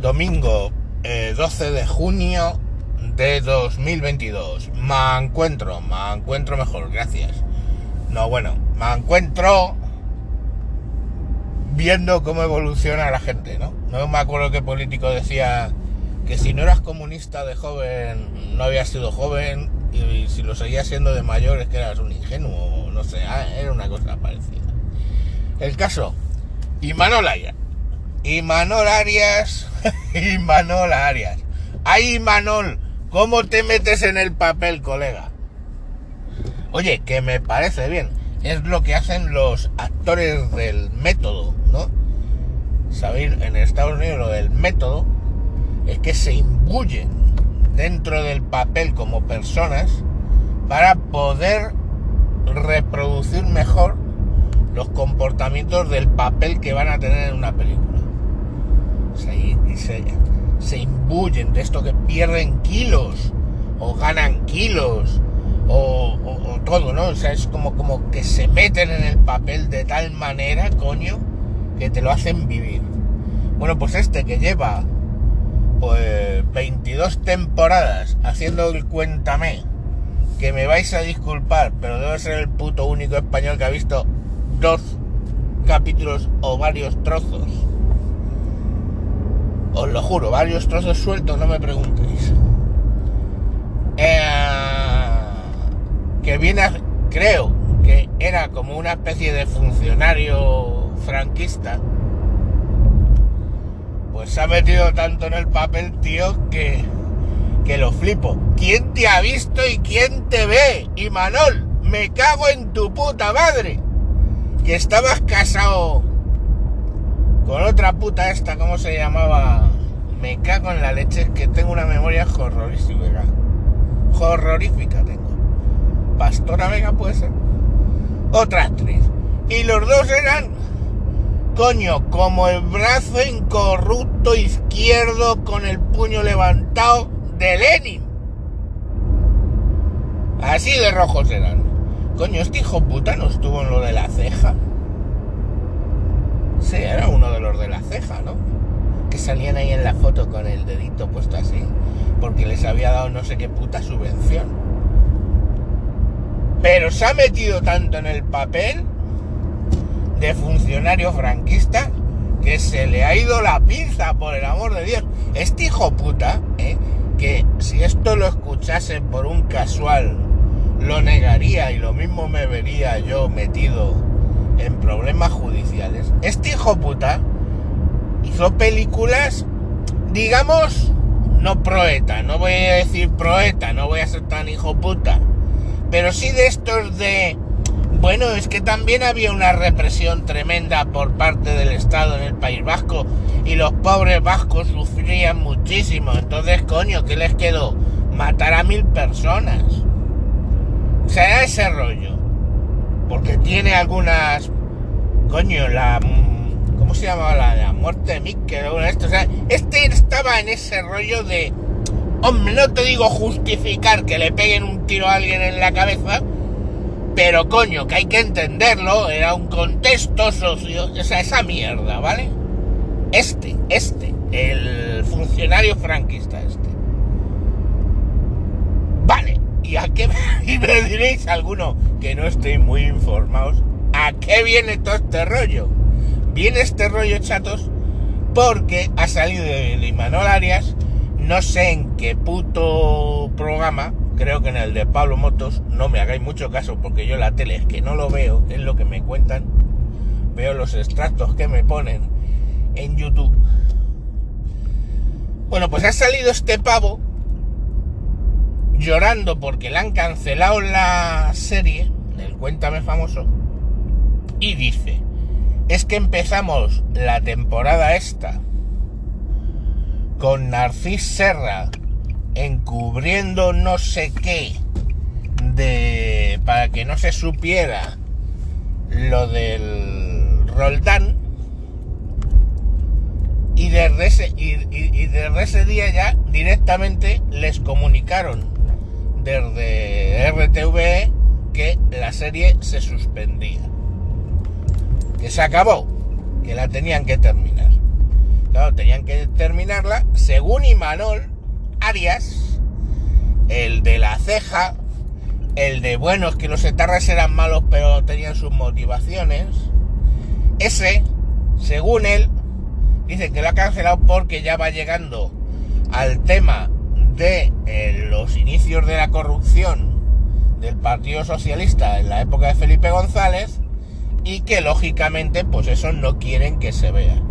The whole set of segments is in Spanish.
domingo eh, 12 de junio de 2022. Me encuentro, me encuentro mejor, gracias. No, bueno, me encuentro viendo cómo evoluciona la gente, ¿no? No me acuerdo qué político decía que si no eras comunista de joven, no habías sido joven, y si lo seguías siendo de mayor es que eras un ingenuo, no sé, ah, era una cosa parecida. El caso, Imanol Arias. Imanol Arias, Imanol Arias. ¡Ay, Imanol! ¿Cómo te metes en el papel, colega? Oye, que me parece bien. Es lo que hacen los actores del método, ¿no? Sabéis, en Estados Unidos lo del método es que se imbuyen dentro del papel como personas para poder reproducir mejor los comportamientos del papel que van a tener en una película. Se, se, se imbuyen de esto que pierden kilos o ganan kilos o, o, todo, ¿no? O sea, es como, como que se meten en el papel de tal manera, coño, que te lo hacen vivir. Bueno, pues este que lleva pues 22 temporadas haciendo el cuéntame, que me vais a disculpar, pero debe ser el puto único español que ha visto dos capítulos o varios trozos. Os lo juro, varios trozos sueltos, no me preguntéis. Eh, que viene, creo que era como una especie de funcionario franquista. Pues se ha metido tanto en el papel, tío, que, que lo flipo. ¿Quién te ha visto y quién te ve? Y Manol, me cago en tu puta madre. Que estabas casado con otra puta esta, ¿cómo se llamaba? Me cago en la leche, que tengo una memoria horrorífica. Horrorífica tengo. Pastora Vega puede ser. Otra actriz. Y los dos eran, coño, como el brazo incorrupto izquierdo con el puño levantado de Lenin. Así de rojos eran. Coño, este hijo puta no estuvo en lo de la ceja. Sí, era uno de los de la ceja, ¿no? Que salían ahí en la foto con el dedito puesto así. Porque les había dado no sé qué puta subvención. Pero se ha metido tanto en el papel de funcionario franquista que se le ha ido la pinza, por el amor de Dios. Este hijo puta, ¿eh? que si esto lo escuchase por un casual, lo negaría y lo mismo me vería yo metido en problemas judiciales. Este hijo puta hizo películas, digamos, no proeta, no voy a decir proeta, no voy a ser tan hijo puta, pero sí de estos de, bueno, es que también había una represión tremenda por parte del Estado en el País Vasco y los pobres vascos sufrían muchísimo, entonces, coño, ¿qué les quedó? Matar a mil personas. O sea, ese rollo. Porque tiene algunas. Coño, la. ¿Cómo se llamaba? La, la muerte de Mickey o esto. O sea, este estaba en ese rollo de. Hombre, no te digo justificar que le peguen un tiro a alguien en la cabeza. Pero coño, que hay que entenderlo. Era un contexto socio. O sea, esa mierda, ¿vale? Este, este. El funcionario franquista este. Vale. ¿Y a qué me diréis alguno que no estoy muy informados? ¿A qué viene todo este rollo? Viene este rollo, chatos, porque ha salido de Imanol Arias, no sé en qué puto programa, creo que en el de Pablo Motos, no me hagáis mucho caso porque yo la tele es que no lo veo, es lo que me cuentan, veo los extractos que me ponen en YouTube. Bueno, pues ha salido este pavo llorando porque le han cancelado la serie, el Cuéntame Famoso, y dice, es que empezamos la temporada esta con Narcis Serra encubriendo no sé qué de para que no se supiera lo del Roldán. Y desde ese, y, y, y desde ese día ya directamente les comunicaron desde RTV que la serie se suspendía. Que se acabó, que la tenían que terminar. Claro, tenían que terminarla según Imanol Arias, el de la ceja, el de buenos que los etarras eran malos pero tenían sus motivaciones. Ese, según él, dice que lo ha cancelado porque ya va llegando al tema de del Partido Socialista en la época de Felipe González y que lógicamente pues eso no quieren que se vea.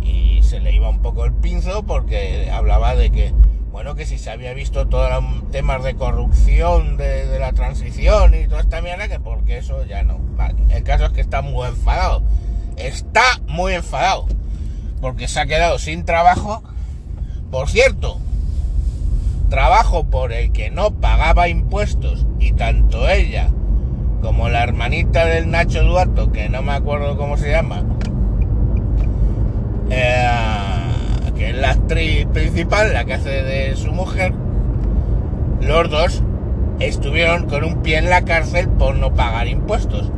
Y se le iba un poco el pinzo porque hablaba de que, bueno, que si se había visto todos los temas de corrupción de, la transición y toda esta mierda, que porque eso ya no. el caso es que está muy enfadado. Está muy enfadado. Porque se ha quedado sin trabajo. Por cierto, trabajo por el que no pagaba impuestos y tanto ella como la hermanita del Nacho Duarte, que no me acuerdo cómo se llama, eh, que es la actriz principal, la que hace de su mujer, los dos estuvieron con un pie en la cárcel por no pagar impuestos.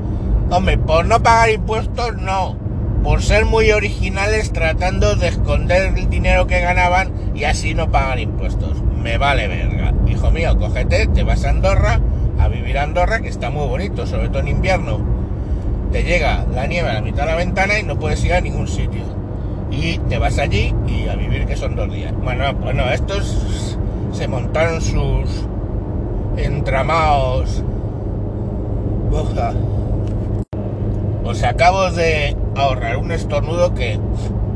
Hombre, por no pagar impuestos no, por ser muy originales tratando de esconder el dinero que ganaban y así no pagar impuestos. Me vale verga. Hijo mío, cógete, te vas a Andorra a vivir a Andorra, que está muy bonito, sobre todo en invierno. Te llega la nieve a la mitad de la ventana y no puedes ir a ningún sitio. Y te vas allí y a vivir que son dos días. Bueno, bueno, estos se montaron sus entramados. Os acabo de ahorrar un estornudo que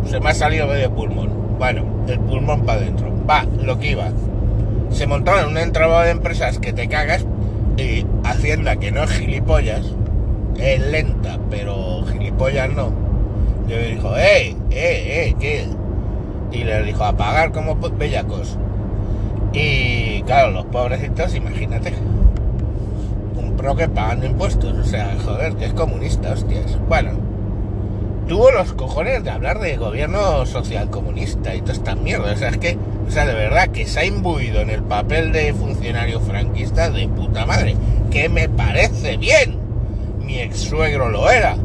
se me ha salido medio pulmón. Bueno, el pulmón para adentro. Va, lo que iba. Se montaron un entramado de empresas que te cagas y Hacienda, que no es gilipollas, es lenta, pero gilipollas no. Le dijo, ¡eh, eh, eh, qué! Y le dijo, a pagar como bellacos. Y claro, los pobrecitos, imagínate. Un pro que pagando impuestos, o sea, joder, que es comunista, hostias. Bueno, tuvo los cojones de hablar de gobierno social comunista y toda esta mierda. O sea, es que o sea, de verdad que se ha imbuido en el papel de funcionario franquista de puta madre. Que me parece bien. Mi ex suegro lo era.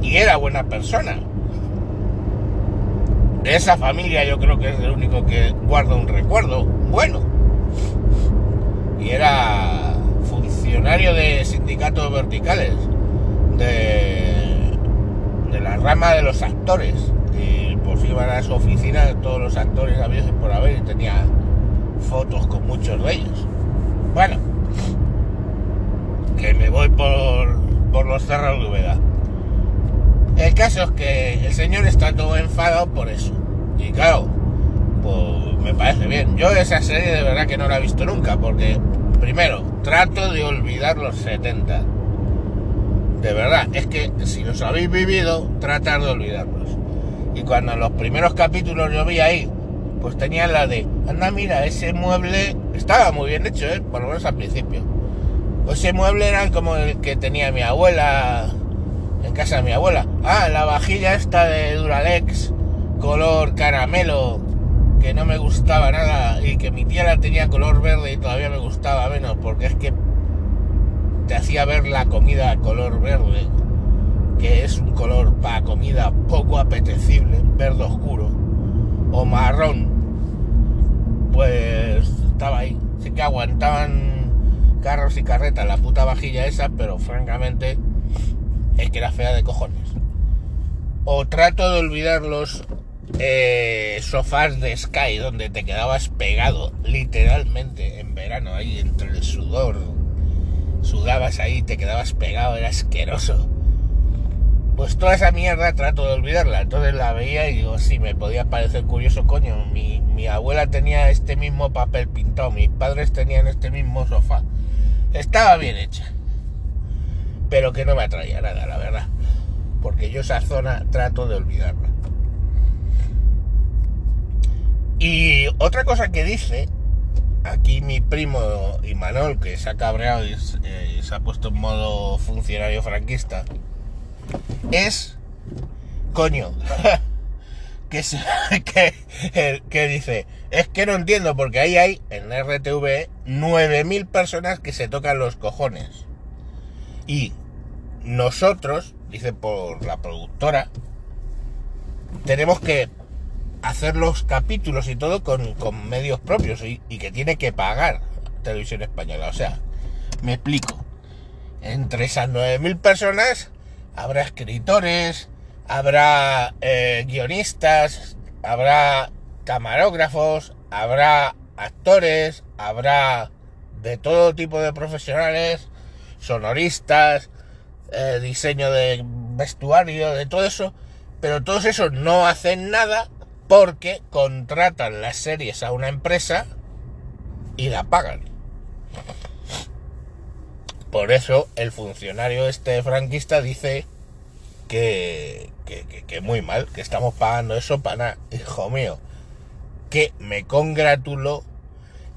Y era buena persona. De esa familia yo creo que es el único que guarda un recuerdo bueno. Y era funcionario de sindicatos verticales. De, de la rama de los actores pues iban a su oficina todos los actores veces por haber y tenía fotos con muchos de ellos. Bueno, que me voy por, por los cerros de Úbeda. El caso es que el señor está todo enfadado por eso. Y claro, pues me parece bien. Yo esa serie de verdad que no la he visto nunca, porque primero, trato de olvidar los 70. De verdad, es que si los habéis vivido, tratar de olvidarlos. Y cuando en los primeros capítulos yo vi ahí, pues tenía la de, anda, mira, ese mueble estaba muy bien hecho, ¿eh? por lo menos al principio. Ese mueble era como el que tenía mi abuela en casa de mi abuela. Ah, la vajilla esta de Duralex, color caramelo, que no me gustaba nada y que mi tía la tenía color verde y todavía me gustaba menos porque es que te hacía ver la comida color verde que es un color para comida poco apetecible, verde oscuro o marrón, pues estaba ahí. Sí que aguantaban carros y carretas la puta vajilla esa, pero francamente es que era fea de cojones. O trato de olvidar los eh, sofás de Sky donde te quedabas pegado literalmente en verano ahí entre el sudor. Sudabas ahí, te quedabas pegado, era asqueroso pues toda esa mierda trato de olvidarla. Entonces la veía y digo, sí, me podía parecer curioso, coño. Mi, mi abuela tenía este mismo papel pintado, mis padres tenían este mismo sofá. Estaba bien hecha. Pero que no me atraía nada, la verdad. Porque yo esa zona trato de olvidarla. Y otra cosa que dice, aquí mi primo Imanol, que se ha cabreado y eh, se ha puesto en modo funcionario franquista, es, coño, que, que, que, dice, es que no entiendo porque ahí hay en RTV 9.000 personas que se tocan los cojones. Y nosotros, dice por la productora, tenemos que hacer los capítulos y todo con, con medios propios y, y, que tiene que pagar Televisión Española. O sea, me explico. Entre esas 9.000 personas habrá escritores, habrá eh, guionistas, habrá camarógrafos, habrá actores, habrá de todo tipo de profesionales, sonoristas, eh, diseño de vestuario, de todo eso, pero todos esos no hacen nada porque contratan las series a una empresa y la pagan. Por eso el funcionario este franquista dice que, que, muy mal, que estamos pagando eso para. Hijo mío, que me congratulo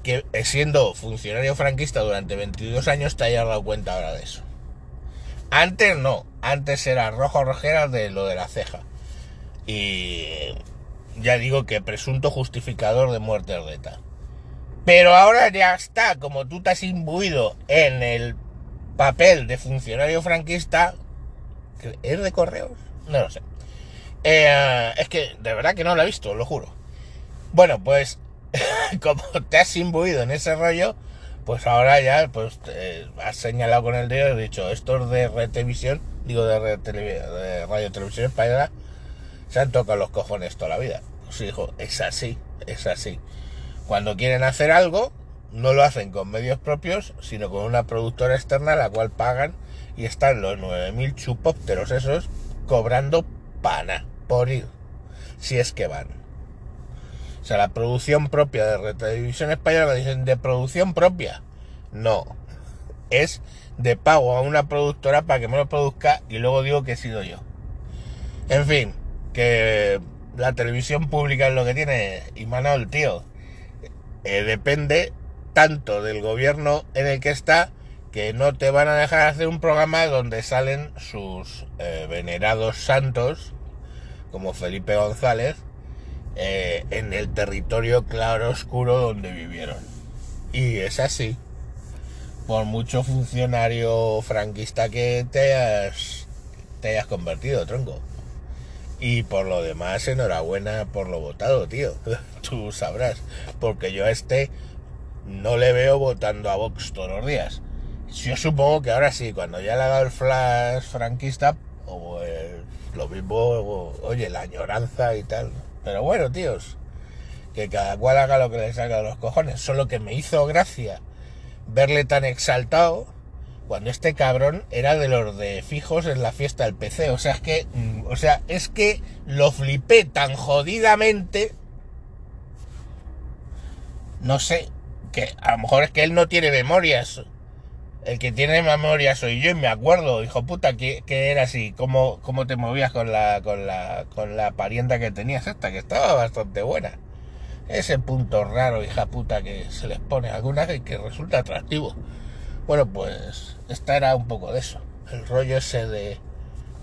que siendo funcionario franquista durante 22 años te hayas dado cuenta ahora de eso. Antes no, antes era rojo rojera de lo de la ceja. Y ya digo que presunto justificador de muerte de ETA. Pero ahora ya está, como tú te has imbuido en el papel de funcionario franquista, ¿es de correos? No lo sé. Eh, es que de verdad que no lo he visto, lo juro. Bueno, pues como te has imbuido en ese rollo, pues ahora ya pues has señalado con el dedo y has dicho, estos de Red Televisión, digo de, Red de Radio Televisión Española, se han tocado los cojones toda la vida. Pues hijo, es así, es así. Cuando quieren hacer algo, no lo hacen con medios propios, sino con una productora externa a la cual pagan y están los 9.000 chupópteros esos cobrando pana por ir, si es que van. O sea, la producción propia de Televisión Española dicen de producción propia. No, es de pago a una productora para que me lo produzca y luego digo que he sido yo. En fin, que la televisión pública es lo que tiene y Manuel, tío. Eh, depende tanto del gobierno en el que está que no te van a dejar hacer un programa donde salen sus eh, venerados santos, como Felipe González, eh, en el territorio claro oscuro donde vivieron. Y es así. Por mucho funcionario franquista que te hayas, te hayas convertido, tronco. Y por lo demás, enhorabuena por lo votado, tío. Tú sabrás. Porque yo a este no le veo votando a Vox todos los días. Yo supongo que ahora sí, cuando ya le ha dado el flash franquista, o lo mismo, oye, la añoranza y tal. Pero bueno, tíos, que cada cual haga lo que le salga de los cojones. Solo que me hizo gracia verle tan exaltado cuando este cabrón era de los de fijos en la fiesta del PC. O sea, es que, mm, o sea, es que lo flipé tan jodidamente. No sé, que a lo mejor es que él no tiene memorias. El que tiene memoria soy yo y me acuerdo, hijo puta, que, era así, cómo, cómo te movías con la, con la, con la parienta que tenías esta, que estaba bastante buena. Ese punto raro, hija puta, que se les pone a alguna y que resulta atractivo. Bueno, pues esta era un poco de eso. El rollo ese de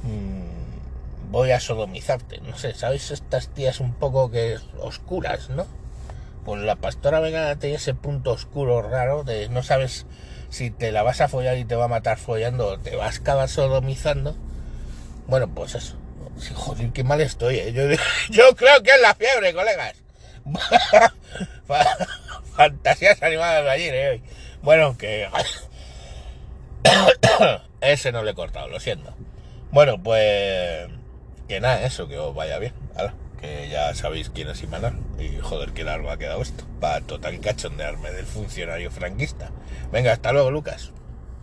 mmm, voy a sodomizarte. No sé, ¿sabéis? Estas tías un poco que oscuras, ¿no? Pues la pastora vegana tiene ese punto oscuro raro de no sabes si te la vas a follar y te va a matar follando o te vas a acabar sodomizando. Bueno, pues eso. Joder, qué mal estoy. ¿eh? Yo, yo creo que es la fiebre, colegas. Fantasías animadas de ayer, ¿eh? Bueno, que... Ese no le he cortado, lo siento. Bueno, pues... Que nada, eso, que os vaya bien. Que ya sabéis quién es Imanol. Y joder, qué largo ha quedado esto. Para total cachondearme del funcionario franquista. Venga, hasta luego, Lucas.